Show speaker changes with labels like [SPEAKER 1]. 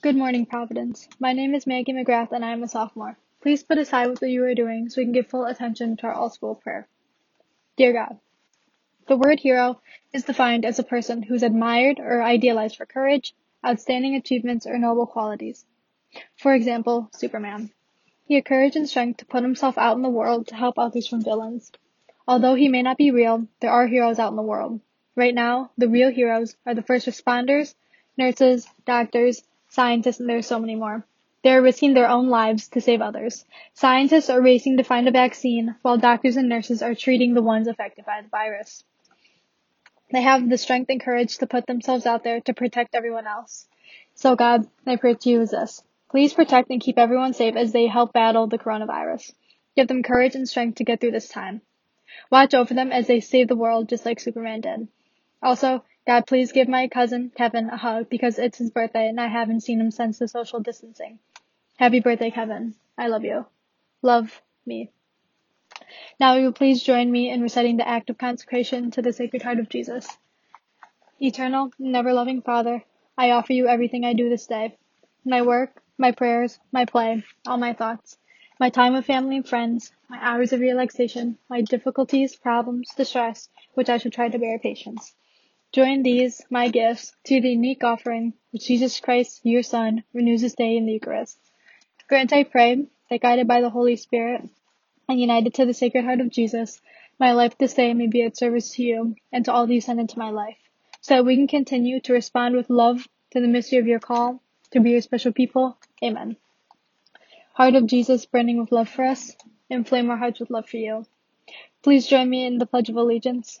[SPEAKER 1] Good morning, Providence. My name is Maggie McGrath and I am a sophomore. Please put aside what you are doing so we can give full attention to our all school prayer. Dear God, the word hero is defined as a person who is admired or idealized for courage, outstanding achievements, or noble qualities. For example, Superman. He had courage and strength to put himself out in the world to help others from villains. Although he may not be real, there are heroes out in the world. Right now, the real heroes are the first responders, nurses, doctors, scientists, and there are so many more. They are risking their own lives to save others. Scientists are racing to find a vaccine, while doctors and nurses are treating the ones affected by the virus. They have the strength and courage to put themselves out there to protect everyone else. So God, I pray to you as this. Please protect and keep everyone safe as they help battle the coronavirus. Give them courage and strength to get through this time. Watch over them as they save the world just like Superman did. Also, God, please give my cousin Kevin a hug because it's his birthday and I haven't seen him since the social distancing. Happy birthday, Kevin. I love you. Love me. Now, will you please join me in reciting the act of consecration to the Sacred Heart of Jesus? Eternal, never loving Father, I offer you everything I do this day my work, my prayers, my play, all my thoughts my time with family and friends, my hours of relaxation, my difficulties, problems, distress, which I shall try to bear patience. Join these, my gifts, to the unique offering which Jesus Christ, your Son, renews this day in the Eucharist. Grant, I pray, that guided by the Holy Spirit and united to the Sacred Heart of Jesus, my life this day may be at service to you and to all you send into my life, so that we can continue to respond with love to the mystery of your call to be your special people. Amen. Heart of Jesus, burning with love for us, inflame our hearts with love for you. Please join me in the Pledge of Allegiance.